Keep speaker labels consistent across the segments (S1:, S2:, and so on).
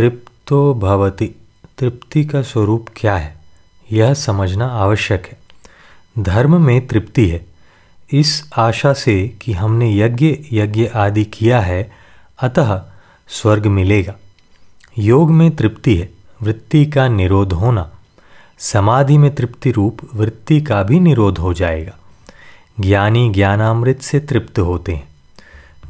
S1: तृप्तो भवति। तृप्ति का स्वरूप क्या है? यह समझना आवश्यक है। धर्म में तृप्ति है। इस आशा से कि हमने यज्ञ यज्ञ आदि किया है, अतः स्वर्ग मिलेगा। योग में तृप्ति है, वृत्ति का निरोध होना। समाधि में तृप्ति रूप, वृत्ति का भी निरोध हो जाएगा। ज्ञानी ज्ञानामृत से तृप्त होते हैं।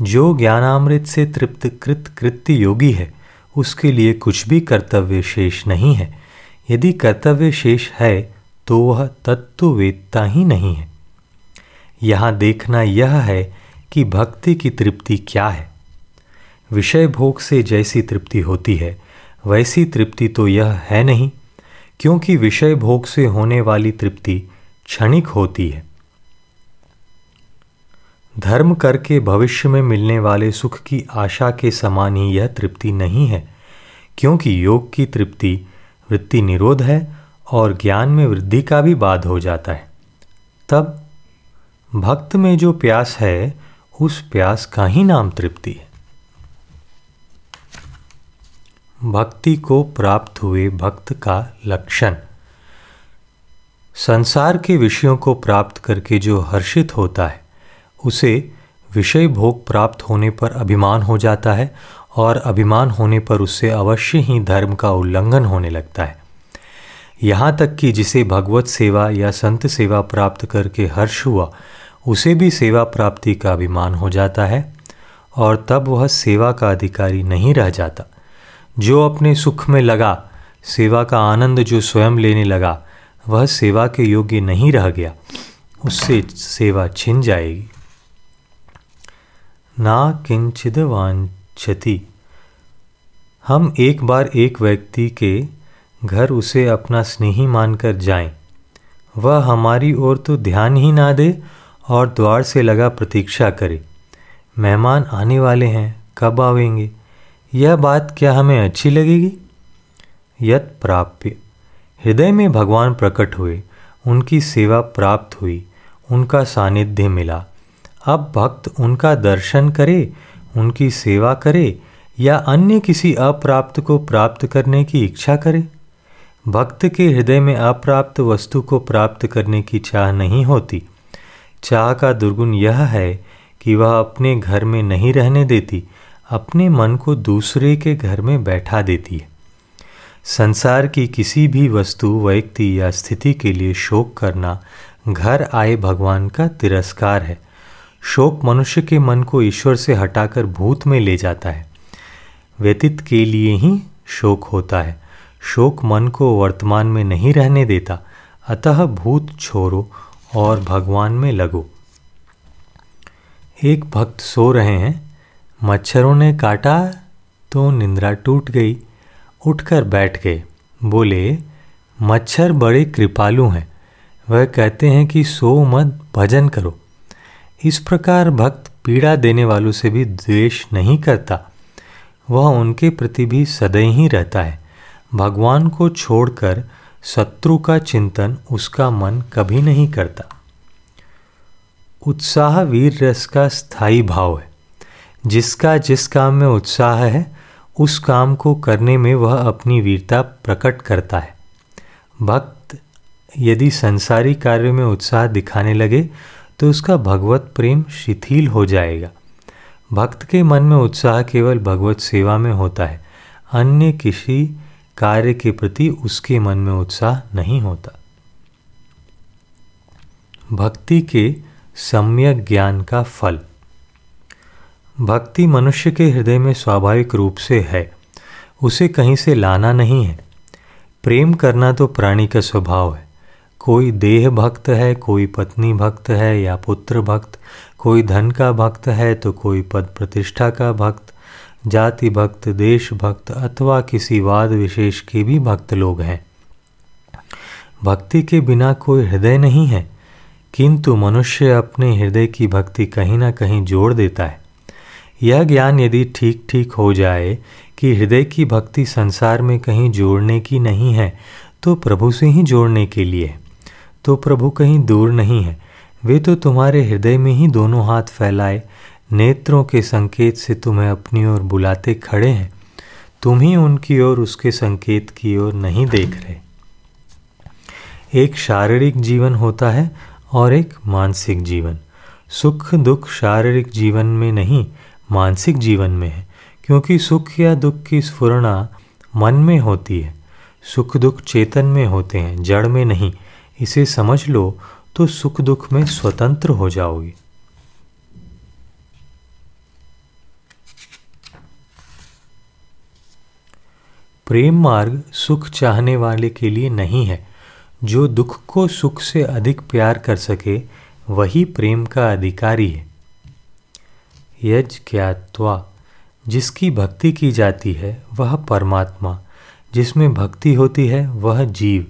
S1: जो ज्ञानामृत से तृप्त कृत, कृत्य योगी है उसके लिए कुछ भी कर्तव्य शेष नहीं है। यदि कर्तव्य शेष है तो वह तत्ववेदता ही नहीं है। यहाँ देखना यह है कि भक्ति की तृप्ति क्या है। विषय भोग से जैसी तृप्ति होती है, वैसी तृप्ति तो यह है नहीं, क्योंकि विषय भोग से होने वाली तृप्ति क्षणिक होती है। धर्म करके भविष्य में मिलने वाले सुख की आशा के समान ही यह तृप्ति नहीं है, क्योंकि योग की तृप्ति वृत्ति निरोध है और ज्ञान में वृद्धि का भी बाध हो जाता है। तब भक्त में जो प्यास है, उस प्यास का ही नाम तृप्ति है। भक्ति को प्राप्त हुए भक्त का लक्षण। संसार के विषयों को प्राप्त करके जो हर्षित होता है उसे विषय भोग प्राप्त होने पर अभिमान हो जाता है और अभिमान होने पर उससे अवश्य ही धर्म का उल्लंघन होने लगता है। यहाँ तक कि जिसे भगवत सेवा या संत सेवा प्राप्त करके हर्ष हुआ, उसे भी सेवा प्राप्ति का अभिमान हो जाता है और तब वह सेवा का अधिकारी नहीं रह जाता। जो अपने सुख में लगा, सेवा का आनंद जो स्वयं लेने लगा, वह सेवा के योग्य नहीं रह गया। उससे सेवा छिन जाएगी। ना किंचिद वांछति हम एक बार एक व्यक्ति के घर उसे अपना स्नेही मानकर जाएँ। वह हमारी ओर तो ध्यान ही ना दे और द्वार से लगा प्रतीक्षा करे। मेहमान आने वाले हैं, कब आवेंगे? यह बात क्या हमें अच्छी लगेगी? यत प्राप्य। हृदय में भगवान प्रकट हुए, उनकी सेवा प्राप्त हुई, उनका सानिध्य मिला। अब भक्त उनका दर्शन करे, उनकी सेवा करे, या अन्य किसी अप्राप्त को प्राप्त करने की इच्छा करे? भक्त के हृदय में अप्राप्त वस्तु को प्राप्त करने की चाह नहीं होती। चाह का दुर्गुण यह है कि वह अपने घर में नहीं रहने देती, अपने मन को दूसरे के घर में बैठा देती है। संसार की किसी भी वस्तु, व्यक्ति या स्थिति के लिए शोक करना, घर आए भगवान का तिरस्कार है। शोक मनुष्य के मन को ईश्वर से हटाकर भूत में ले जाता है। व्यतीत के लिए ही शोक होता है। शोक मन को वर्तमान में नहीं रहने देता। अतः भूत छोड़ो और भगवान में लगो। एक भक्त सो रहे हैं। मच्छरों ने काटा तो निंद्रा टूट गई। उठकर बैठ गए। बोले, मच्छर बड़े कृपालु हैं। वह कहते हैं कि सो मत, भजन करो। इस प्रकार भक्त पीड़ा देने वालों से भी द्वेष नहीं करता। वह उनके प्रति भी सदैव ही रहता है। भगवान को छोड़कर शत्रु का चिंतन उसका मन कभी नहीं करता। उत्साह वीर रस का स्थायी भाव है। जिसका जिस काम में उत्साह है, उस काम को करने में वह अपनी वीरता प्रकट करता है। भक्त यदि संसारी कार्य में उत्साह दिखाने लगे तो उसका भगवत प्रेम शिथिल हो जाएगा। भक्त के मन में उत्साह केवल भगवत सेवा में होता है, अन्य किसी कार्य के प्रति उसके मन में उत्साह नहीं होता। भक्ति के सम्यक ज्ञान का फल। भक्ति मनुष्य के हृदय में स्वाभाविक रूप से है, उसे कहीं से लाना नहीं है। प्रेम करना तो प्राणी का स्वभाव है। कोई देह भक्त है, कोई पत्नी भक्त है या पुत्र भक्त, कोई धन का भक्त है तो कोई पद प्रतिष्ठा का भक्त, जाति भक्त, देश भक्त अथवा किसी वाद विशेष के भी भक्त लोग हैं। भक्ति के बिना कोई हृदय नहीं है, किंतु मनुष्य अपने हृदय की भक्ति कहीं ना कहीं जोड़ देता है। यह ज्ञान यदि ठीक ठीक हो जाए कि हृदय की भक्ति संसार में कहीं जोड़ने की नहीं है तो प्रभु से ही जोड़ने के लिए। तो प्रभु कहीं दूर नहीं है। वे तो तुम्हारे हृदय में ही दोनों हाथ फैलाए, नेत्रों के संकेत से तुम्हें अपनी ओर बुलाते खड़े हैं। तुम ही उनकी ओर उसके संकेत की ओर नहीं देख रहे। एक शारीरिक जीवन होता है और एक मानसिक जीवन। सुख दुख शारीरिक जीवन में नहीं, मानसिक जीवन में है, क्योंकि सुख या दुख की स्फुरना मन में होती है। सुख दुख चेतन में होते हैं, जड़ में नहीं। इसे समझ लो तो सुख दुख में स्वतंत्र हो जाओगे। प्रेम मार्ग सुख चाहने वाले के लिए नहीं है। जो दुख को सुख से अधिक प्यार कर सके, वही प्रेम का अधिकारी है। यज ज्ञात्वा जिसकी भक्ति की जाती है, वह परमात्मा। जिसमें भक्ति होती है, वह जीव।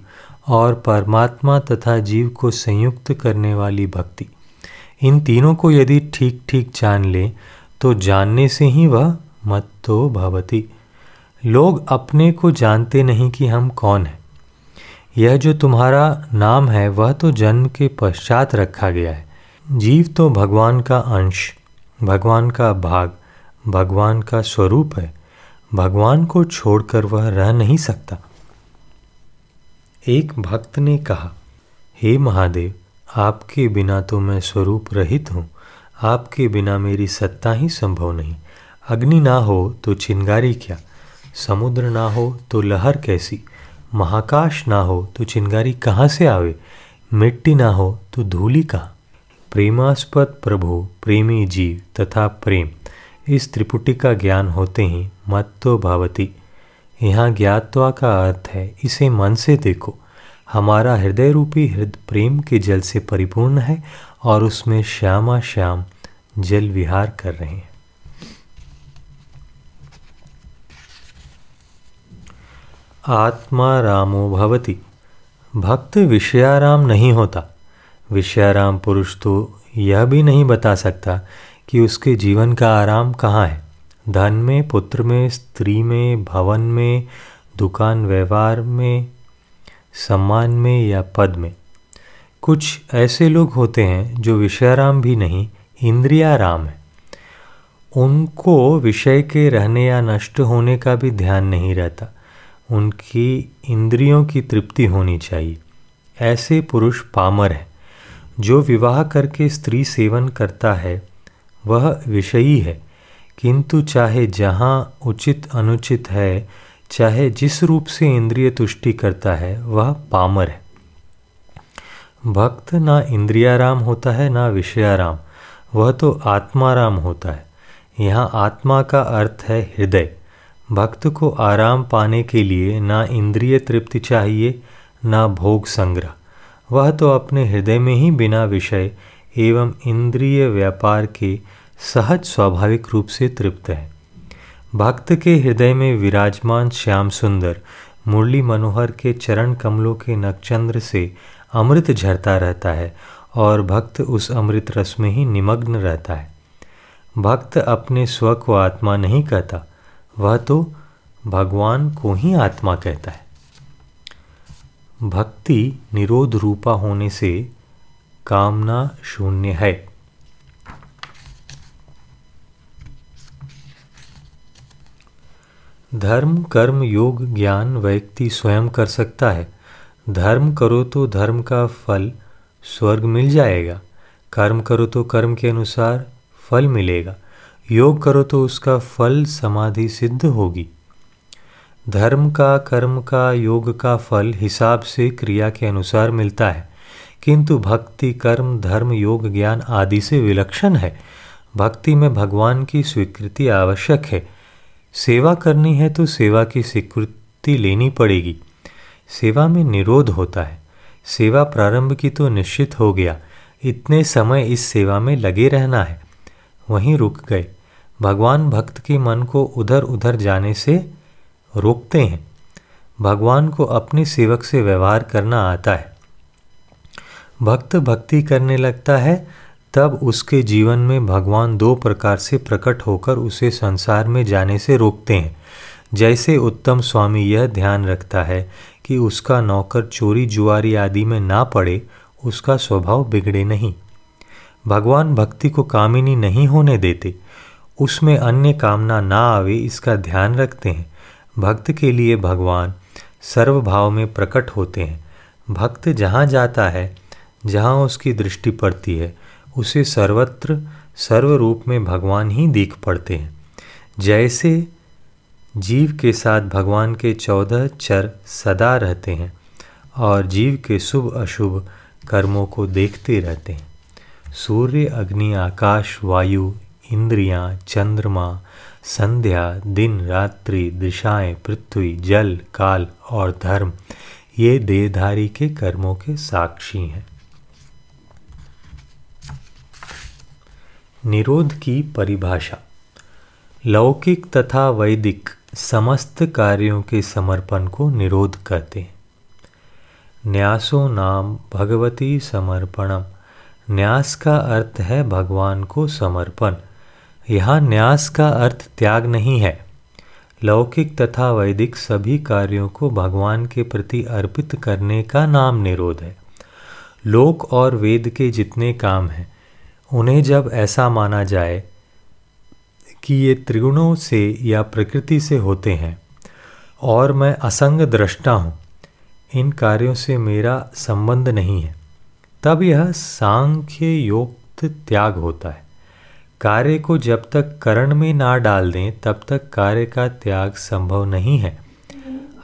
S1: और परमात्मा तथा जीव को संयुक्त करने वाली भक्ति। इन तीनों को यदि ठीक ठीक जान ले तो जानने से ही वह मत तो भवती। लोग अपने को जानते नहीं कि हम कौन हैं। यह जो तुम्हारा नाम है, वह तो जन्म के पश्चात रखा गया है। जीव तो भगवान का अंश, भगवान का भाग, भगवान का स्वरूप है। भगवान को छोड़कर वह रह नहीं सकता। एक भक्त ने कहा, हे महादेव, आपके बिना तो मैं स्वरूप रहित हूँ। आपके बिना मेरी सत्ता ही संभव नहीं। अग्नि ना हो तो चिंगारी क्या? समुद्र ना हो तो लहर कैसी? महाकाश ना हो तो चिंगारी कहाँ से आवे? मिट्टी ना हो तो धूली कहाँ? प्रेमास्पद प्रभु, प्रेमी जीव तथा प्रेम। इस त्रिपुटी का ज्ञान होते ही मत तो भावती। यहाँ ज्ञातवा का अर्थ है, इसे मन से देखो। हमारा हृदय रूपी हृदय प्रेम के जल से परिपूर्ण है और उसमें श्यामा श्याम जल विहार कर रहे हैं। आत्मा रामो भवति। भक्त विषयाराम नहीं होता। विषयाराम पुरुष तो यह भी नहीं बता सकता कि उसके जीवन का आराम कहाँ है। धन में, पुत्र में, स्त्री में, भवन में, दुकान व्यवहार में, सम्मान में या पद में। कुछ ऐसे लोग होते हैं जो विषयाराम भी नहीं, इंद्रियाराम है। उनको विषय के रहने या नष्ट होने का भी ध्यान नहीं रहता। उनकी इंद्रियों की तृप्ति होनी चाहिए। ऐसे पुरुष पामर हैं। जो विवाह करके स्त्री सेवन करता है, वह विषयी है। किंतु चाहे जहाँ उचित अनुचित है, चाहे जिस रूप से इंद्रिय तुष्टि करता है, वह पामर है। भक्त ना इंद्रियाराम होता है, ना विषयाराम। वह तो आत्माराम होता है। यहाँ आत्मा का अर्थ है हृदय। भक्त को आराम पाने के लिए ना इंद्रिय तृप्ति चाहिए, ना भोग संग्रह। वह तो अपने हृदय में ही बिना विषय एवं इंद्रिय व्यापार के सहज स्वाभाविक रूप से तृप्त है। भक्त के हृदय में विराजमान श्याम सुंदर, मुरली मनोहर के चरण कमलों के नक्षचंद्र से अमृत झरता रहता है और भक्त उस अमृत रस में ही निमग्न रहता है। भक्त अपने स्व को आत्मा नहीं कहता, वह तो भगवान को ही आत्मा कहता है। भक्ति निरोध रूपा होने से कामना शून्य है। धर्म, कर्म, योग, ज्ञान, व्यक्ति स्वयं कर सकता है। धर्म करो तो धर्म का फल स्वर्ग मिल जाएगा। कर्म करो तो कर्म के अनुसार फल मिलेगा। योग करो तो उसका फल समाधि सिद्ध होगी। धर्म का, कर्म का, योग का फल हिसाब से क्रिया के अनुसार मिलता है। किंतु भक्ति, कर्म, धर्म, योग, ज्ञान आदि से विलक्षण है। भक्ति में भगवान की स्वीकृति आवश्यक है। सेवा करनी है तो सेवा की स्वीकृति लेनी पड़ेगी। सेवा में निरोध होता है। सेवा प्रारंभ की तो निश्चित हो गया। इतने समय इस सेवा में लगे रहना है। वहीं रुक गए। भगवान भक्त के मन को उधर उधर जाने से रोकते हैं। भगवान को अपने सेवक से व्यवहार करना आता है। भक्त भक्ति करने लगता है तब उसके जीवन में भगवान दो प्रकार से प्रकट होकर उसे संसार में जाने से रोकते हैं। जैसे उत्तम स्वामी यह ध्यान रखता है कि उसका नौकर चोरी जुआरी आदि में ना पड़े, उसका स्वभाव बिगड़े नहीं। भगवान भक्ति को कामिनी नहीं होने देते। उसमें अन्य कामना ना आवे इसका ध्यान रखते हैं। भक्त के लिए भगवान सर्वभाव में प्रकट होते हैं। भक्त जहाँ जाता है, जहाँ उसकी दृष्टि पड़ती है उसे सर्वत्र सर्वरूप में भगवान ही दिख पड़ते हैं। जैसे जीव के साथ भगवान के चौदह चर सदा रहते हैं और जीव के शुभ अशुभ कर्मों को देखते रहते हैं। सूर्य अग्नि आकाश वायु इंद्रियाँ, चंद्रमा संध्या दिन रात्रि दिशाएँ पृथ्वी जल काल और धर्म ये देहधारी के कर्मों के साक्षी हैं। निरोध की परिभाषा। लौकिक तथा वैदिक समस्त कार्यों के समर्पण को निरोध कहते हैं। न्यासो नाम भगवती समर्पणम। न्यास का अर्थ है भगवान को समर्पण। यहाँ न्यास का अर्थ त्याग नहीं है। लौकिक तथा वैदिक सभी कार्यों को भगवान के प्रति अर्पित करने का नाम निरोध है। लोक और वेद के जितने काम हैं उन्हें जब ऐसा माना जाए कि ये त्रिगुणों से या प्रकृति से होते हैं, और मैं असंग दृष्टा हूँ, इन कार्यों से मेरा संबंध नहीं है, तब यह सांख्य योक्त त्याग होता है। कार्य को जब तक करण में ना डाल दें, तब तक कार्य का त्याग संभव नहीं है।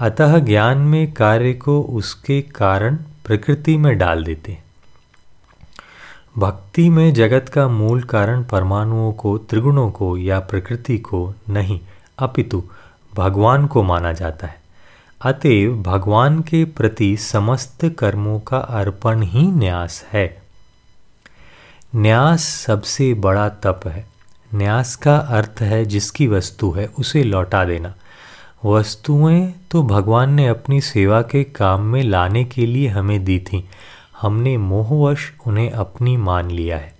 S1: अतः ज्ञान में कार्य को उसके कारण प्रकृति में डाल देते हैं। भक्ति में जगत का मूल कारण परमाणुओं को, त्रिगुणों को या प्रकृति को नहीं, अपितु भगवान को माना जाता है। अतएव भगवान के प्रति समस्त कर्मों का अर्पण ही न्यास है। न्यास सबसे बड़ा तप है। न्यास का अर्थ है जिसकी वस्तु है, उसे लौटा देना। वस्तुएँ तो भगवान ने अपनी सेवा के काम में लाने के लिए हमें दी थीं हमने मोहवश उन्हें अपनी मान लिया है।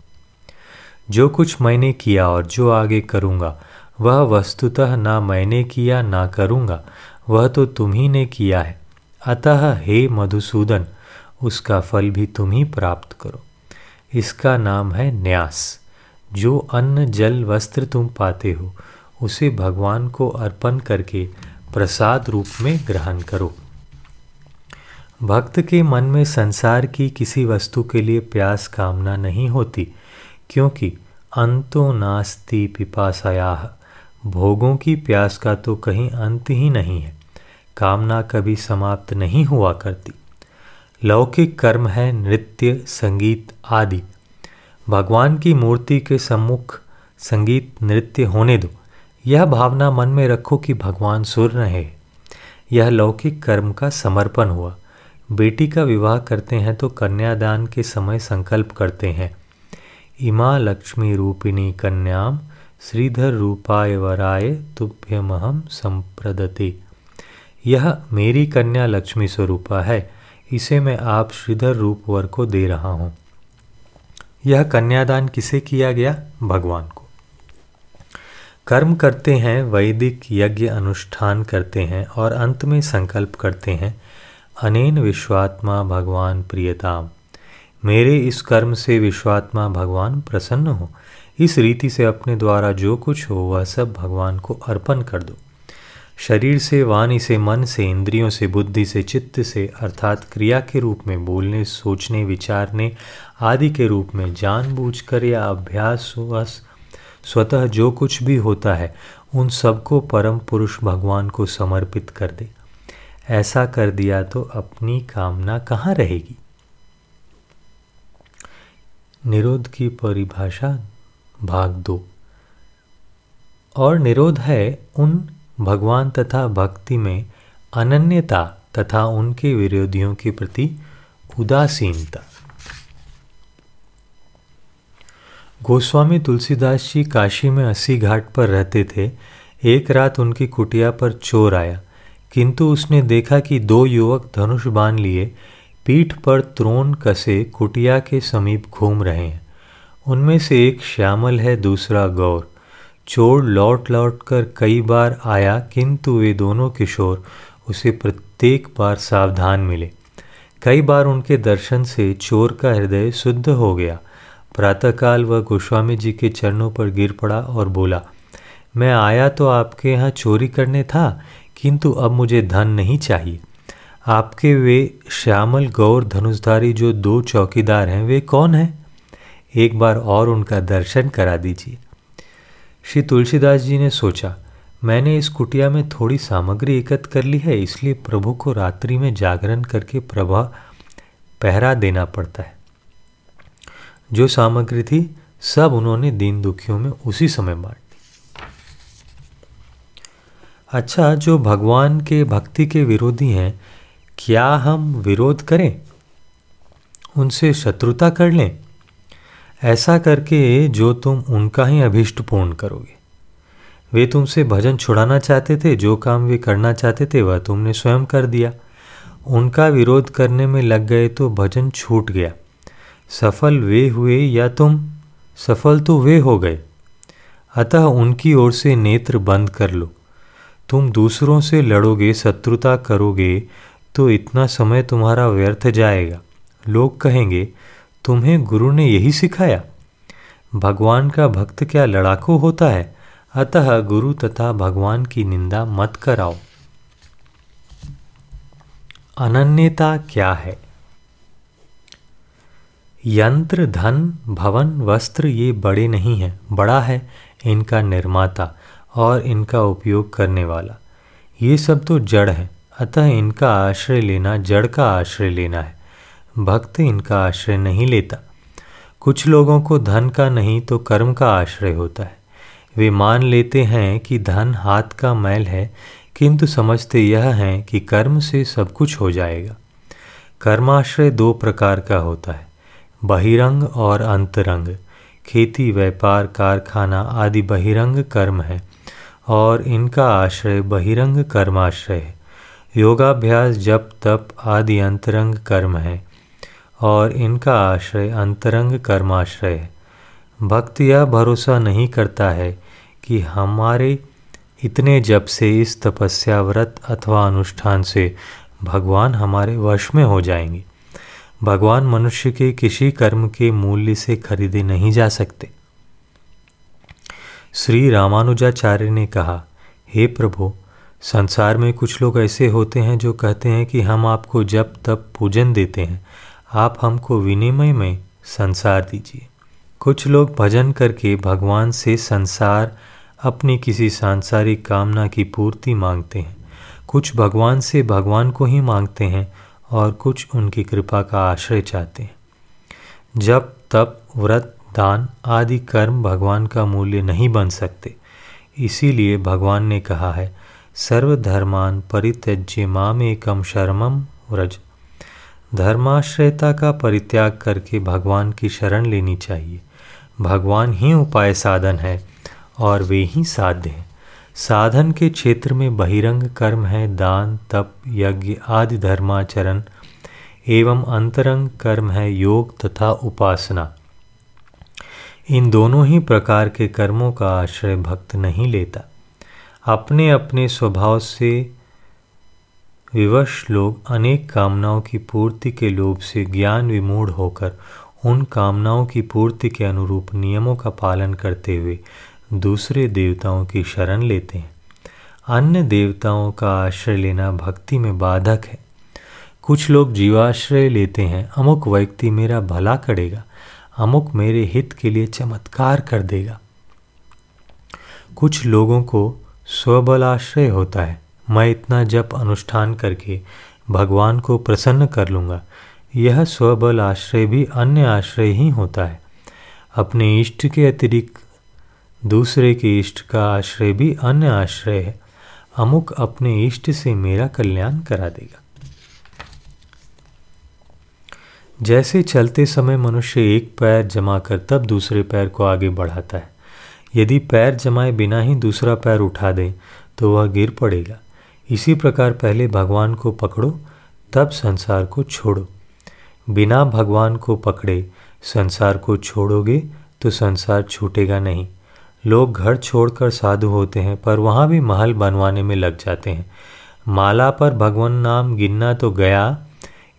S1: जो कुछ मैंने किया और जो आगे करूँगा, वह वस्तुतः ना मैंने किया ना करूँगा, वह तो तुम ही ने किया है। अतः हे मधुसूदन, उसका फल भी तुम ही प्राप्त करो। इसका नाम है न्यास। जो अन्न जल वस्त्र तुम पाते हो, उसे भगवान को अर्पण करके प्रसाद रूप में ग्रहण करो। भक्त के मन में संसार की किसी वस्तु के लिए प्यास कामना नहीं होती, क्योंकि अंतो नास्ति पिपासाया, भोगों की प्यास का तो कहीं अंत ही नहीं है, कामना कभी समाप्त नहीं हुआ करती। लौकिक कर्म है नृत्य, संगीत आदि। भगवान की मूर्ति के सम्मुख संगीत नृत्य होने दो। यह भावना मन में रखो कि भगवान सुर रहे। यह लौकिक कर्म का समर्पण हुआ। बेटी का विवाह करते हैं तो कन्यादान के समय संकल्प करते हैं। इमा लक्ष्मी रूपिणी कन्याम, श्रीधर रूपाय वराय तुभ्यमहम संप्रदते। यह मेरी कन्या लक्ष्मी स्वरूपा है, इसे मैं आप श्रीधर रूप वर को दे रहा हूँ। यह कन्यादान किसे किया गया? भगवान को। कर्म करते हैं, वैदिक यज्ञ अनुष्ठान करते हैं और अंत में संकल्प करते हैं। अनेन विश्वात्मा भगवान प्रियताम। मेरे इस कर्म से विश्वात्मा भगवान प्रसन्न हो। इस रीति से अपने द्वारा जो कुछ हो, वह सब भगवान को अर्पण कर दो। शरीर से, वाणी से, मन से, इंद्रियों से, बुद्धि से, चित्त से, अर्थात क्रिया के रूप में बोलने, सोचने, विचारने आदि के रूप में जानबूझकर या अभ्यास स्वतः जो कुछ भी होता है, उन सबको परम पुरुष भगवान को समर्पित कर दे। ऐसा कर दिया तो अपनी कामना कहाँ रहेगी? निरोध की परिभाषा, भाग दो। और निरोध है उन भगवान तथा भक्ति में अनन्यता तथा उनके विरोधियों के प्रति उदासीनता। गोस्वामी तुलसीदास जी काशी में अस्सी घाट पर रहते थे। एक रात उनकी कुटिया पर चोर आया। किंतु उसने देखा कि दो युवक धनुष बाँध लिए, पीठ पर त्रोन कसे कुटिया के समीप घूम रहे हैं। उनमें से एक श्यामल है, दूसरा गौर। चोर लौट लौट कर कई बार आया, किंतु वे दोनों किशोर, उसे प्रत्येक बार सावधान मिले। कई बार उनके दर्शन से चोर का हृदय शुद्ध हो गया। प्रातःकाल वह गोस्वामी जी के चरणों पर गिर पड़ा और बोला, मैं आया तो आपके यहाँ चोरी करने था? किंतु अब मुझे धन नहीं चाहिए। आपके वे श्यामल, गौर, धनुषधारी जो दो चौकीदार हैं, वे कौन हैं? एक बार और उनका दर्शन करा दीजिए। श्री तुलसीदास जी ने सोचा, मैंने इस कुटिया में थोड़ी सामग्री एकत्र कर ली है, इसलिए प्रभु को रात्रि में जागरण करके प्रभा पहरा देना पड़ता है। जो सामग्री थी, सब उन्होंने दीन दुखियों में उसी समय बांट। अच्छा जो भगवान के भक्ति के विरोधी हैं, क्या हम विरोध करें? उनसे शत्रुता कर लें? ऐसा करके जो तुम उनका ही अभिष्ट पूर्ण करोगे। वे तुमसे भजन छुड़ाना चाहते थे, जो काम वे करना चाहते थे, वह तुमने स्वयं कर दिया। उनका विरोध करने में लग गए तो भजन छूट गया। सफल वे हुए या तुम? सफल तो वे हो गए। अतः उनकी ओर से नेत्र बंद कर लो। तुम दूसरों से लड़ोगे, शत्रुता करोगे तो इतना समय तुम्हारा व्यर्थ जाएगा। लोग कहेंगे, तुम्हें गुरु ने यही सिखाया? भगवान का भक्त क्या लड़ाकू होता है? अतः गुरु तथा भगवान की निंदा मत कराओ। अनन्यता क्या है? यंत्र, धन, भवन, वस्त्र ये बड़े नहीं हैं, बड़ा है इनका निर्माता। और इनका उपयोग करने वाला। ये सब तो जड़ है, अतः इनका आश्रय लेना, जड़ का आश्रय लेना है। भक्त इनका आश्रय नहीं लेता। कुछ लोगों को धन का नहीं तो कर्म का आश्रय होता है। वे मान लेते हैं कि धन हाथ का मैल है, किंतु समझते यह हैं कि कर्म से सब कुछ हो जाएगा। कर्माश्रय दो प्रकार का होता है, बहिरंग और अंतरंग। खेती, व्यापार, कारखाना आदि बहिरंग कर्म है। और इनका आश्रय बहिरंग कर्माश्रय है। योगाभ्यास, जप, तप आदि अंतरंग कर्म है और इनका आश्रय अंतरंग कर्माश्रय है। भक्त यह भरोसा नहीं करता है कि हमारे इतने जप से, इस तपस्या व्रत अथवा अनुष्ठान से भगवान हमारे वश में हो जाएँगे। भगवान मनुष्य के किसी कर्म के मूल्य से खरीदे नहीं जा सकते। श्री रामानुजाचार्य ने कहा, हे प्रभु, संसार में कुछ लोग ऐसे होते हैं जो कहते हैं कि हम आपको जब तब पूजन देते हैं। आप हमको विनिमय में संसार दीजिए। कुछ लोग भजन करके भगवान से संसार, अपनी किसी सांसारिक कामना की पूर्ति मांगते हैं। कुछ भगवान से भगवान को ही मांगते हैं और कुछ उनकी कृपा का आश्रय चाहते हैं। जब तप, व्रत दान आदि कर्म भगवान का मूल्य नहीं बन सकते। इसीलिए भगवान ने कहा है, सर्वधर्मान परित्यज्य माम एकम शर्मम व्रज। धर्माश्रयता का परित्याग करके भगवान की शरण लेनी चाहिए। भगवान ही उपाय साधन है और वे ही साध्य हैं। साधन के क्षेत्र में बहिरंग कर्म है, दान, तप, यज्ञ आदि धर्माचरण एवं अंतरंग कर्म है, योग तथा उपासना। इन दोनों ही प्रकार के कर्मों का आश्रय भक्त नहीं लेता। अपने अपने स्वभाव से विवश लोग अनेक कामनाओं की पूर्ति के लोभ से ज्ञान विमूढ़ होकर उन कामनाओं की पूर्ति के अनुरूप नियमों का पालन करते हुए दूसरे देवताओं की शरण लेते हैं। अन्य देवताओं का आश्रय लेना भक्ति में बाधक है। कुछ लोग जीवाश्रय लेते हैं, अमुक व्यक्ति मेरा भला करेगा। अमुक मेरे हित के लिए चमत्कार कर देगा। कुछ लोगों को स्वबलाश्रय होता है। मैं इतना जप अनुष्ठान करके भगवान को प्रसन्न कर लूँगा। यह स्वबल आश्रय भी अन्य आश्रय ही होता है। अपने इष्ट के अतिरिक्त दूसरे के इष्ट का आश्रय भी अन्य आश्रय है। अमुक अपने इष्ट से मेरा कल्याण करा देगा। जैसे चलते समय मनुष्य एक पैर जमा कर तब दूसरे पैर को आगे बढ़ाता है। यदि पैर जमाए बिना ही दूसरा पैर उठा दें तो वह गिर पड़ेगा। इसी प्रकार पहले भगवान को पकड़ो, तब संसार को छोड़ो। बिना भगवान को पकड़े संसार को छोड़ोगे तो संसार छूटेगा नहीं। लोग घर छोड़कर साधु होते हैं, पर वहाँ भी महल बनवाने में लग जाते हैं। माला पर भगवान नाम गिनना तो गया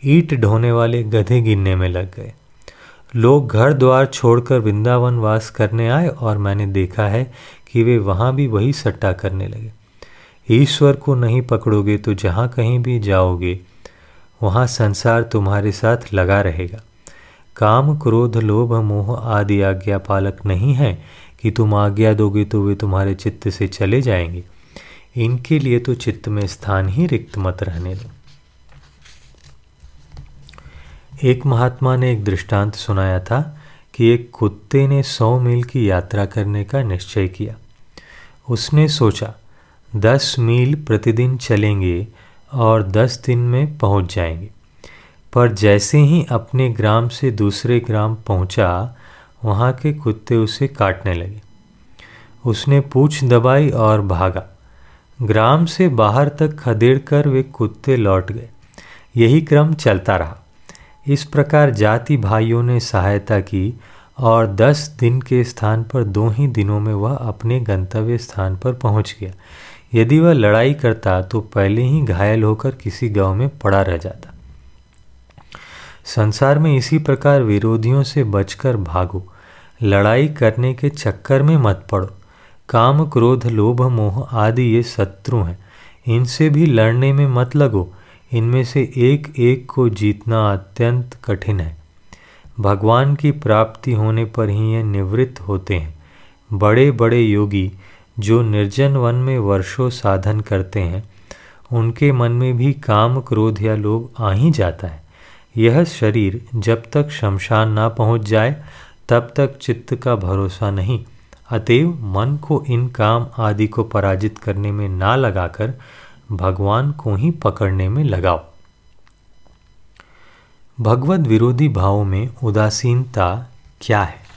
S1: ईट ढोने वाले गधे गिनने में लग गए। लोग घर द्वार छोड़कर वृंदावन वास करने आए और मैंने देखा है कि वे वहाँ भी वही सट्टा करने लगे। ईश्वर को नहीं पकड़ोगे तो जहाँ कहीं भी जाओगे, वहाँ संसार तुम्हारे साथ लगा रहेगा। काम, क्रोध, लोभ, मोह आदि आज्ञा पालक नहीं है कि तुम आज्ञा दोगे तो वे तुम्हारे चित्त से चले जाएँगे। इनके लिए तो चित्त में स्थान ही रिक्त मत रहने दो। एक महात्मा ने एक दृष्टांत सुनाया था कि एक कुत्ते ने सौ मील की यात्रा करने का निश्चय किया। उसने सोचा, दस मील प्रतिदिन चलेंगे और दस दिन में पहुँच जाएँगे। पर जैसे ही अपने ग्राम से दूसरे ग्राम पहुँचा, वहाँ के कुत्ते उसे काटने लगे। उसने पूछ दबाई और भागा। ग्राम से बाहर तक खदेड़ कर वे कुत्ते लौट गए। यही क्रम चलता रहा। इस प्रकार जाति भाइयों ने सहायता की और दस दिन के स्थान पर दो ही दिनों में वह अपने गंतव्य स्थान पर पहुँच गया। यदि वह लड़ाई करता तो पहले ही घायल होकर किसी गाँव में पड़ा रह जाता। संसार में इसी प्रकार विरोधियों से बचकर भागो। लड़ाई करने के चक्कर में मत पड़ो। काम, क्रोध, लोभ, मोह आदि ये शत्रु हैं। इनसे भी लड़ने में मत लगो। इनमें से एक एक को जीतना अत्यंत कठिन है। भगवान की प्राप्ति होने पर ही ये निवृत्त होते हैं। बड़े बड़े योगी जो निर्जन वन में वर्षों साधन करते हैं, उनके मन में भी काम क्रोध या लोभ आ ही जाता है। यह शरीर जब तक शमशान ना पहुँच जाए, तब तक चित्त का भरोसा नहीं। अतएव मन को इन काम आदि को पराजित करने में ना लगाकर भगवान को ही पकड़ने में लगाओ भगवत विरोधी भावों में उदासीनता क्या है?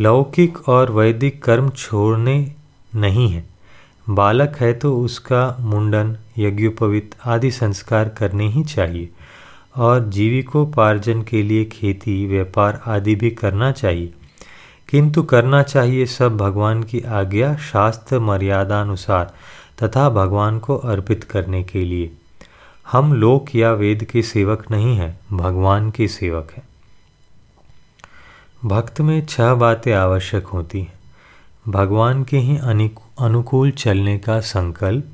S1: लौकिक और वैदिक कर्म छोड़ने नहीं है। बालक है तो उसका मुंडन, यज्ञोपवित आदि संस्कार करने ही चाहिए। और जीविकोपार्जन के लिए खेती, व्यापार आदि भी करना चाहिए। किंतु करना चाहिए सब भगवान की आज्ञा शास्त्र मर्यादानुसार। तथा भगवान को अर्पित करने के लिए। हम लोक या वेद के सेवक नहीं हैं, भगवान के सेवक हैं। भक्त में छह बातें आवश्यक होती हैं। भगवान के ही अनुकूल चलने का संकल्प,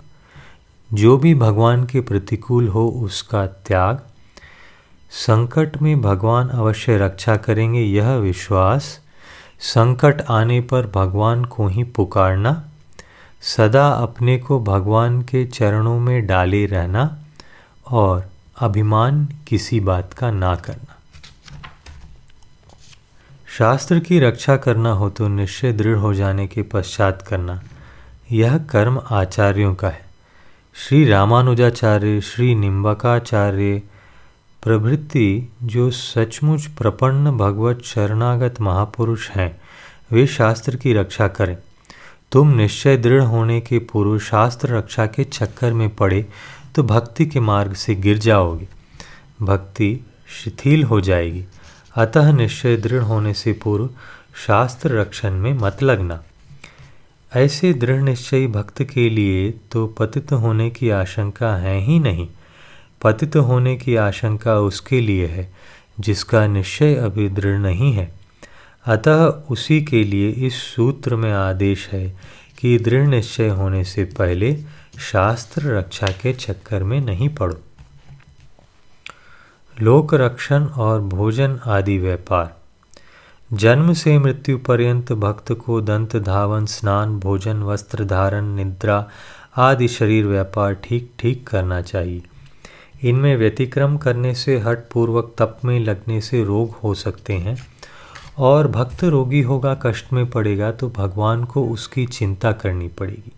S1: जो भी भगवान के प्रतिकूल हो उसका त्याग। संकट में भगवान अवश्य रक्षा करेंगे, यह विश्वास। संकट आने पर भगवान को ही पुकारना। सदा अपने को भगवान के चरणों में डाले रहना और अभिमान किसी बात का ना करना। शास्त्र की रक्षा करना हो तो निश्चय दृढ़ हो जाने के पश्चात करना, यह कर्म आचार्यों का है। श्री रामानुजाचार्य, श्री निम्बकाचार्य, प्रभृति जो सचमुच प्रपन्न भगवत शरणागत महापुरुष हैं, वे शास्त्र की रक्षा करें। तुम निश्चय दृढ़ होने के पूर्व शास्त्र रक्षा के चक्कर में पड़े तो भक्ति के मार्ग से गिर जाओगे। भक्ति शिथिल हो जाएगी। अतः निश्चय दृढ़ होने से पूर्व शास्त्र रक्षण में मत लगना। ऐसे दृढ़ निश्चयी भक्त के लिए तो पतित होने की आशंका है ही नहीं। पतित होने की आशंका उसके लिए है, जिसका निश्चय अभी दृढ़ नहीं है। अतः उसी के लिए इस सूत्र में आदेश है कि दृढ़ निश्चय होने से पहले शास्त्र रक्षा के चक्कर में नहीं पड़ो। लोक रक्षण और भोजन आदि व्यापार। जन्म से मृत्यु पर्यंत भक्त को दंत, धावन, स्नान, भोजन, वस्त्र, धारण, निद्रा आदि शरीर व्यापार ठीक ठीक करना चाहिए। इनमें व्यतिक्रम करने से हट पूर्वक तप में लगने से रोग हो सकते हैं। और भक्त रोगी होगा, कष्ट में पड़ेगा तो भगवान को उसकी चिंता करनी पड़ेगी।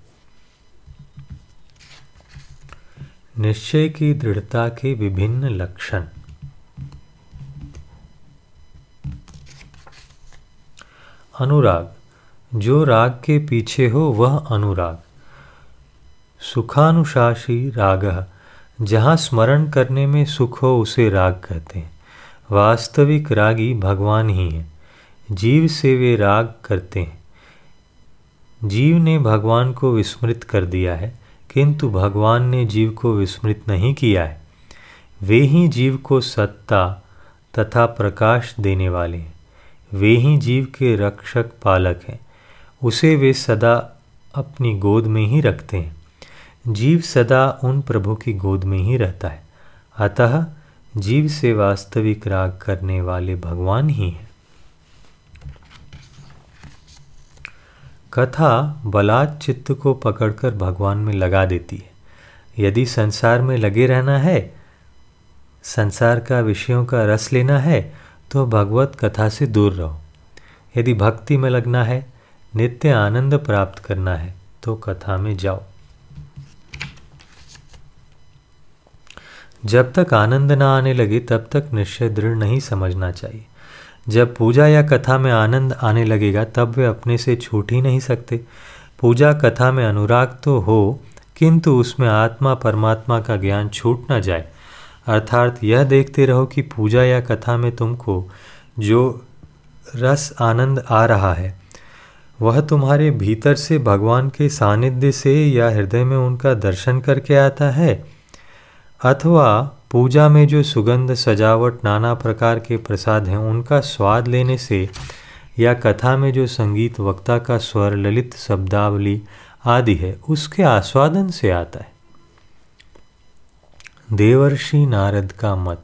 S1: निश्चय की दृढ़ता के विभिन्न लक्षण। अनुराग, जो राग के पीछे हो, वह अनुराग। सुखानुशासी राग, जहाँ स्मरण करने में सुख हो, उसे राग कहते हैं। वास्तविक रागी भगवान ही है। जीव से वे राग करते हैं। जीव ने भगवान को विस्मृत कर दिया है, किंतु भगवान ने जीव को विस्मृत नहीं किया है। वे ही जीव को सत्ता तथा प्रकाश देने वाले हैं। वे ही जीव के रक्षक पालक हैं। उसे वे सदा अपनी गोद में ही रखते हैं। जीव सदा उन प्रभु की गोद में ही रहता है। अतः जीव से वास्तविक राग करने वाले भगवान ही हैं। कथा बलात् चित्त को पकड़कर भगवान में लगा देती है। यदि संसार में लगे रहना है, संसार का विषयों का रस लेना है तो भगवत कथा से दूर रहो। यदि भक्ति में लगना है, नित्य आनंद प्राप्त करना है तो कथा में जाओ। जब तक आनंद ना आने लगे, तब तक निश्चय दृढ़ नहीं समझना चाहिए। जब पूजा या कथा में आनंद आने लगेगा, तब वे अपने से छूट ही नहीं सकते। पूजा, कथा में अनुराग तो हो, किंतु उसमें आत्मा, परमात्मा का ज्ञान छूट ना जाए। अर्थात यह देखते रहो कि पूजा या कथा में तुमको जो रस आनंद आ रहा है, वह तुम्हारे भीतर से भगवान के सानिध्य से या हृदय में उनका दर्शन करके आता है? अथवा पूजा में जो सुगंध, सजावट, नाना प्रकार के प्रसाद हैं, उनका स्वाद लेने से या कथा में जो संगीत, वक्ता का स्वर, ललित शब्दावली आदि है, उसके आस्वादन से आता है। देवर्षि नारद का मत।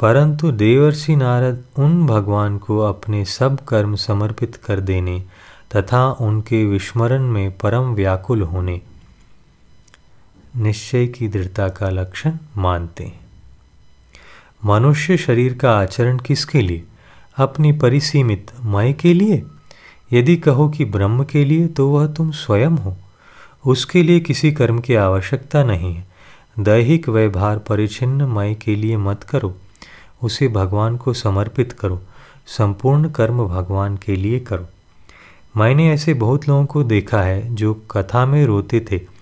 S1: परंतु देवर्षि नारद उन भगवान को अपने सब कर्म समर्पित कर देने तथा उनके विस्मरण में परम व्याकुल होने निश्चय की दृढ़ता का लक्षण मानते हैं। मनुष्य शरीर का आचरण किसके लिए? अपनी परिसीमित मय के लिए? यदि कहो कि ब्रह्म के लिए तो वह तुम स्वयं हो। उसके लिए किसी कर्म की आवश्यकता नहीं है। दैहिक व्यवहार परिचिन्न मय के लिए मत करो। उसे भगवान को समर्पित करो। संपूर्ण कर्म भगवान के लिए करो। मैंने ऐसे बहुत लोगों को देखा है, जो कथा में रोते थे।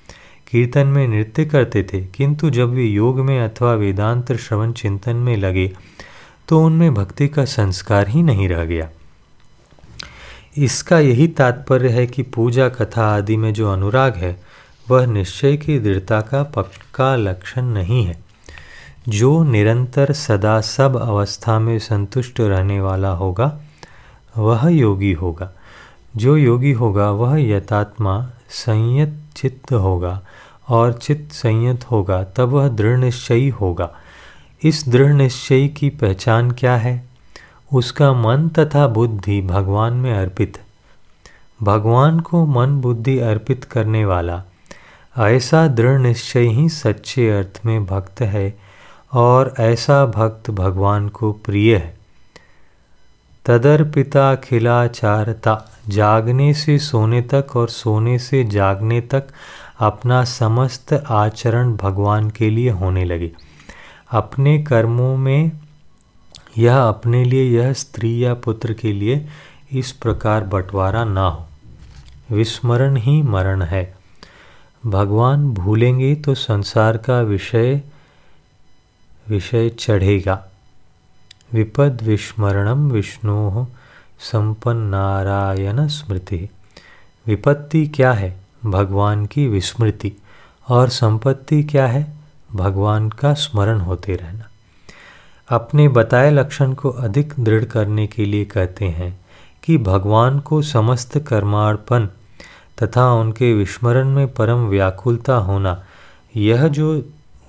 S1: कीर्तन में नृत्य करते थे, किंतु जब वे योग में अथवा वेदांत श्रवण चिंतन में लगे तो उनमें भक्ति का संस्कार ही नहीं रह गया। इसका यही तात्पर्य है कि पूजा, कथा आदि में जो अनुराग है, वह निश्चय की दृढ़ता का पक्का लक्षण नहीं है। जो निरंतर सदा सब अवस्था में संतुष्ट रहने वाला होगा, वह योगी होगा। जो योगी होगा, वह यथात्मा संयत चित्त होगा। और चित्त संयत होगा, तब वह दृढ़ निश्चयी होगा। इस दृढ़ निश्चयी की पहचान क्या है? उसका मन तथा बुद्धि भगवान में अर्पित। भगवान को मन बुद्धि अर्पित करने वाला, ऐसा दृढ़ निश्चय ही सच्चे अर्थ में भक्त है और ऐसा भक्त भगवान को प्रिय है। तदर्पिता खिलाचारता, जागने से सोने तक और सोने से जागने तक अपना समस्त आचरण भगवान के लिए होने लगे। अपने कर्मों में यह अपने लिए, यह स्त्री या पुत्र के लिए इस प्रकार बंटवारा ना हो। विस्मरण ही मरण है। भगवान भूलेंगे तो संसार का विषय विषय चढ़ेगा। विपद विस्मरणम विष्णु संपन्नारायण स्मृति। विपत्ति क्या है? भगवान की विस्मृति और संपत्ति क्या है? भगवान का स्मरण होते रहना। अपने बताए लक्षण को अधिक दृढ़ करने के लिए कहते हैं कि भगवान को समस्त कर्मार्पण तथा उनके विस्मरण में परम व्याकुलता होना, यह जो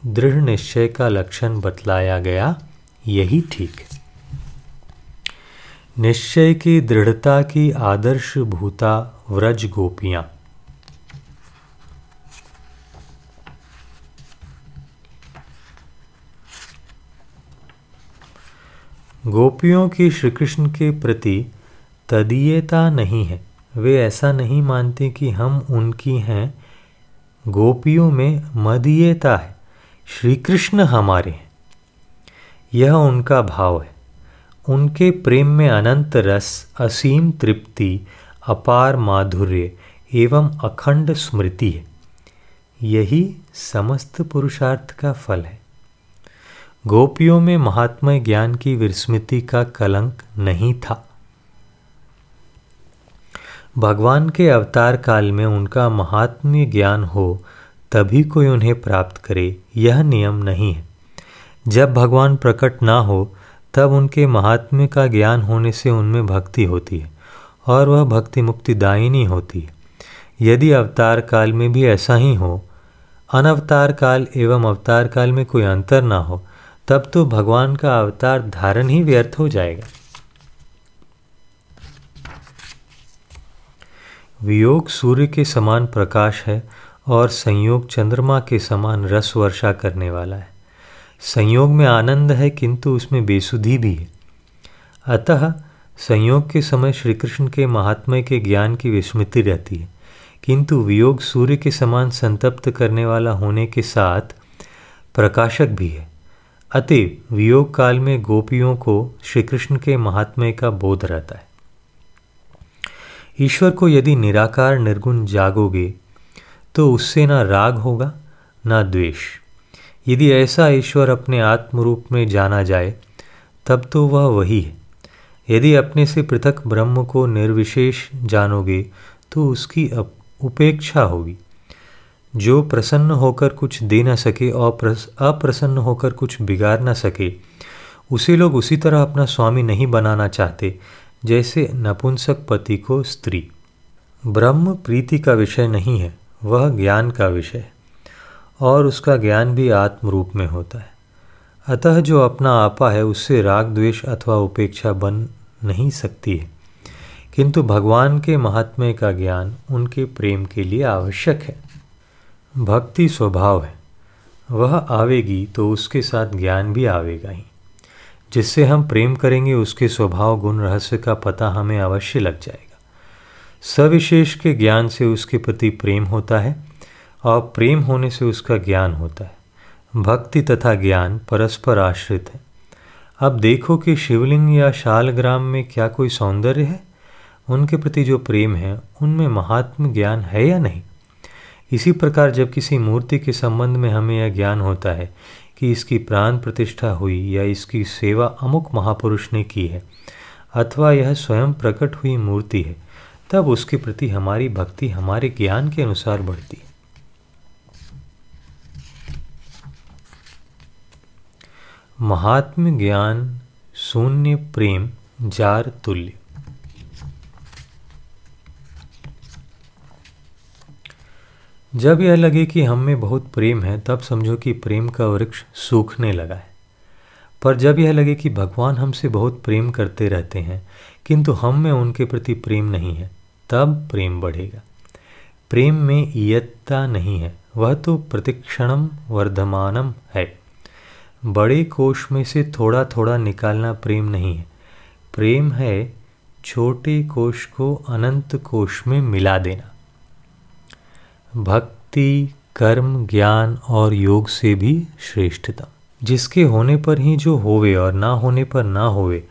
S1: दृढ़ निश्चय का लक्षण बतलाया गया, यही ठीक है। निश्चय की दृढ़ता की आदर्श भूता व्रज गोपियाँ। गोपियों की श्री कृष्ण के प्रति तदीयता नहीं है। वे ऐसा नहीं मानते कि हम उनकी हैं। गोपियों में मदीयता है। श्री कृष्ण हमारे हैं। यह उनका भाव है। उनके प्रेम में अनंत रस, असीम तृप्ति, अपार माधुर्य एवं अखंड स्मृति है। यही समस्त पुरुषार्थ का फल है। गोपियों में महात्मा ज्ञान की विस्मृति का कलंक नहीं था। भगवान के अवतार काल में उनका महात्म्य ज्ञान हो, तभी कोई उन्हें प्राप्त करे, यह नियम नहीं है। जब भगवान प्रकट ना हो, तब उनके महात्म्य का ज्ञान होने से उनमें भक्ति होती है, और वह भक्ति मुक्तिदायिनी होती है। यदि अवतार काल में भी ऐसा ही हो, अनवतार काल एवं अवतार काल में कोई अंतर ना हो तब तो भगवान का अवतार धारण ही व्यर्थ हो जाएगा। वियोग सूर्य के समान प्रकाश है और संयोग चंद्रमा के समान रस वर्षा करने वाला है। संयोग में आनंद है, किंतु उसमें बेसुधी भी है। अतः संयोग के समय श्री कृष्ण के महात्म्य के ज्ञान की विस्मृति रहती है। किंतु वियोग सूर्य के समान संतप्त करने वाला होने के साथ प्रकाशक भी है। अतएव वियोग काल में गोपियों को श्री कृष्ण के महात्म्य का बोध रहता है। ईश्वर को यदि निराकार निर्गुण जागोगे तो उससे ना राग होगा, ना द्वेष। यदि ऐसा ईश्वर अपने आत्म रूप में जाना जाए, तब तो वह वही है। यदि अपने से पृथक ब्रह्म को निर्विशेष जानोगे तो उसकी उपेक्षा होगी। जो प्रसन्न होकर कुछ दे ना सके और अप्रसन्न होकर कुछ बिगाड़ ना सके, उसे लोग उसी तरह अपना स्वामी नहीं बनाना चाहते, जैसे नपुंसक पति को स्त्री। ब्रह्म प्रीति का विषय नहीं है, वह ज्ञान का विषय और उसका ज्ञान भी आत्म रूप में होता है। अतः जो अपना आपा है, उससे राग द्वेष अथवा उपेक्षा बन नहीं सकती है। किंतु भगवान के महात्म्य का ज्ञान उनके प्रेम के लिए आवश्यक है। भक्ति स्वभाव है। वह आवेगी तो उसके साथ ज्ञान भी आवेगा ही। जिससे हम प्रेम करेंगे, उसके स्वभाव गुण रहस्य का पता हमें अवश्य लग जाएगा। सविशेष के ज्ञान से उसके प्रति प्रेम होता है और प्रेम होने से उसका ज्ञान होता है। भक्ति तथा ज्ञान परस्पर आश्रित है। अब देखो कि शिवलिंग या शालग्राम में क्या कोई सौंदर्य है? उनके प्रति जो प्रेम है, उनमें महात्म ज्ञान है या नहीं? इसी प्रकार जब किसी मूर्ति के संबंध में हमें यह ज्ञान होता है कि इसकी प्राण प्रतिष्ठा हुई या इसकी सेवा अमुक महापुरुष ने की है, अथवा यह स्वयं प्रकट हुई मूर्ति है, तब उसके प्रति हमारी भक्ति हमारे ज्ञान के अनुसार बढ़ती। है महात्म ज्ञान शून्य प्रेम जार तुल्य। जब यह लगे कि हम में बहुत प्रेम है, तब समझो कि प्रेम का वृक्ष सूखने लगा है। पर जब यह लगे कि भगवान हमसे बहुत प्रेम करते रहते हैं, किंतु हम में उनके प्रति प्रेम नहीं है, तब प्रेम बढ़ेगा। प्रेम में ईयत्ता नहीं है, वह तो प्रतिक्षणम वर्धमानम है। बड़े कोश में से थोड़ा थोड़ा निकालना प्रेम नहीं है। प्रेम है छोटे कोश को अनंत कोश में मिला देना। भक्ति, कर्म, ज्ञान और योग से भी श्रेष्ठता जिसके होने पर ही जो होवे और ना होने पर ना होवे,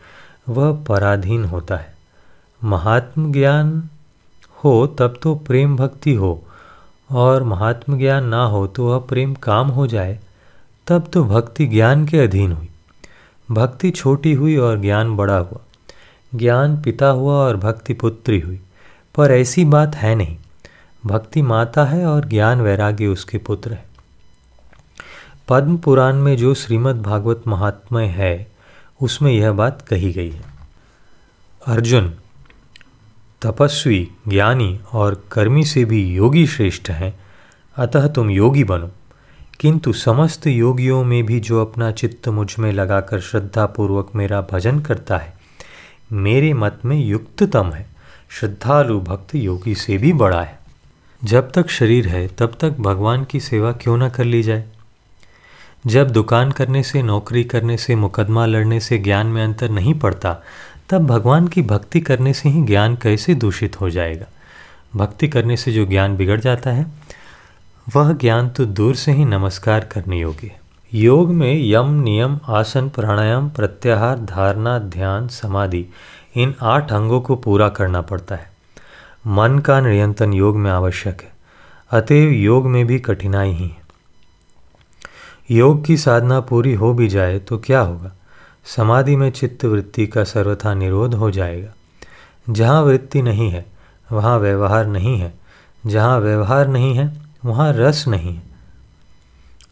S1: वह पराधीन होता है। महात्म ज्ञान हो तब तो प्रेम भक्ति हो, और महात्म ज्ञान ना हो तो वह प्रेम काम हो जाए, तब तो भक्ति ज्ञान के अधीन हुई। भक्ति छोटी हुई और ज्ञान बड़ा हुआ। ज्ञान पिता हुआ और भक्ति पुत्री हुई, पर ऐसी बात है नहीं। भक्ति माता है और ज्ञान वैराग्य उसके पुत्र है। पद्म पुराण में जो श्रीमद् भागवत महात्म्य है, उसमें यह बात कही गई है। अर्जुन, तपस्वी, ज्ञानी और कर्मी से भी योगी श्रेष्ठ हैं, अतः तुम योगी बनो। किंतु समस्त योगियों में भी जो अपना चित्त मुझमें लगाकर श्रद्धापूर्वक मेरा भजन करता है, मेरे मत में युक्ततम है। श्रद्धालु भक्त योगी से भी बड़ा है। जब तक शरीर है, तब तक भगवान की सेवा क्यों ना कर ली जाए? जब दुकान करने से, नौकरी करने से, मुकदमा लड़ने से ज्ञान में अंतर नहीं पड़ता, तब भगवान की भक्ति करने से ही ज्ञान कैसे दूषित हो जाएगा? भक्ति करने से जो ज्ञान बिगड़ जाता है, वह ज्ञान तो दूर से ही नमस्कार करने योग्य है। योग में यम, नियम, आसन, प्राणायाम, प्रत्याहार, धारणा, ध्यान, समाधि, इन आठ अंगों को पूरा करना पड़ता है। मन का नियंत्रण योग में आवश्यक है। अतएव योग में भी कठिनाई ही है। योग की साधना पूरी हो भी जाए तो क्या होगा? समाधि में चित्त वृत्ति का सर्वथा निरोध हो जाएगा। जहाँ वृत्ति नहीं है, वहाँ व्यवहार नहीं है। जहाँ व्यवहार नहीं है, वहाँ रस नहीं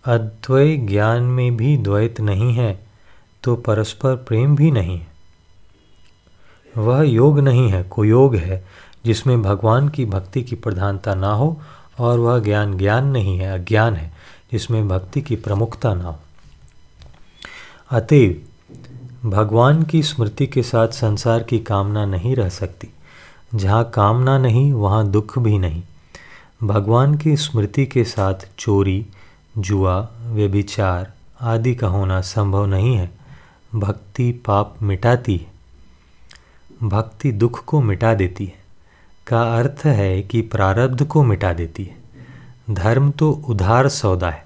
S1: अद्वय ज्ञान में भी द्वैत नहीं है तो परस्पर प्रेम भी नहीं है। वह योग नहीं है, कुयोग है जिसमें भगवान की भक्ति की प्रधानता ना हो और वह ज्ञान ज्ञान नहीं है, अज्ञान है, जिसमें भक्ति की प्रमुखता ना हो। अतएव, भगवान की स्मृति के साथ संसार की कामना नहीं रह सकती। जहाँ कामना नहीं, वहाँ दुख भी नहीं। भगवान की स्मृति के साथ चोरी, जुआ, व्यभिचार आदि का होना संभव नहीं है। भक्ति पाप मिटाती है। भक्ति दुख को मिटा देती है। का अर्थ है कि प्रारब्ध को मिटा देती है। धर्म तो उधार सौदा है।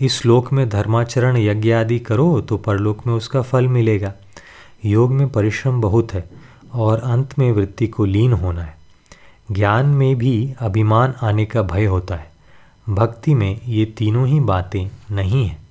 S1: इस श्लोक में धर्माचरण यज्ञ आदि करो तो परलोक में उसका फल मिलेगा। योग में परिश्रम बहुत है और अंत में वृत्ति को लीन होना है। ज्ञान में भी अभिमान आने का भय होता है। भक्ति में ये तीनों ही बातें नहीं हैं।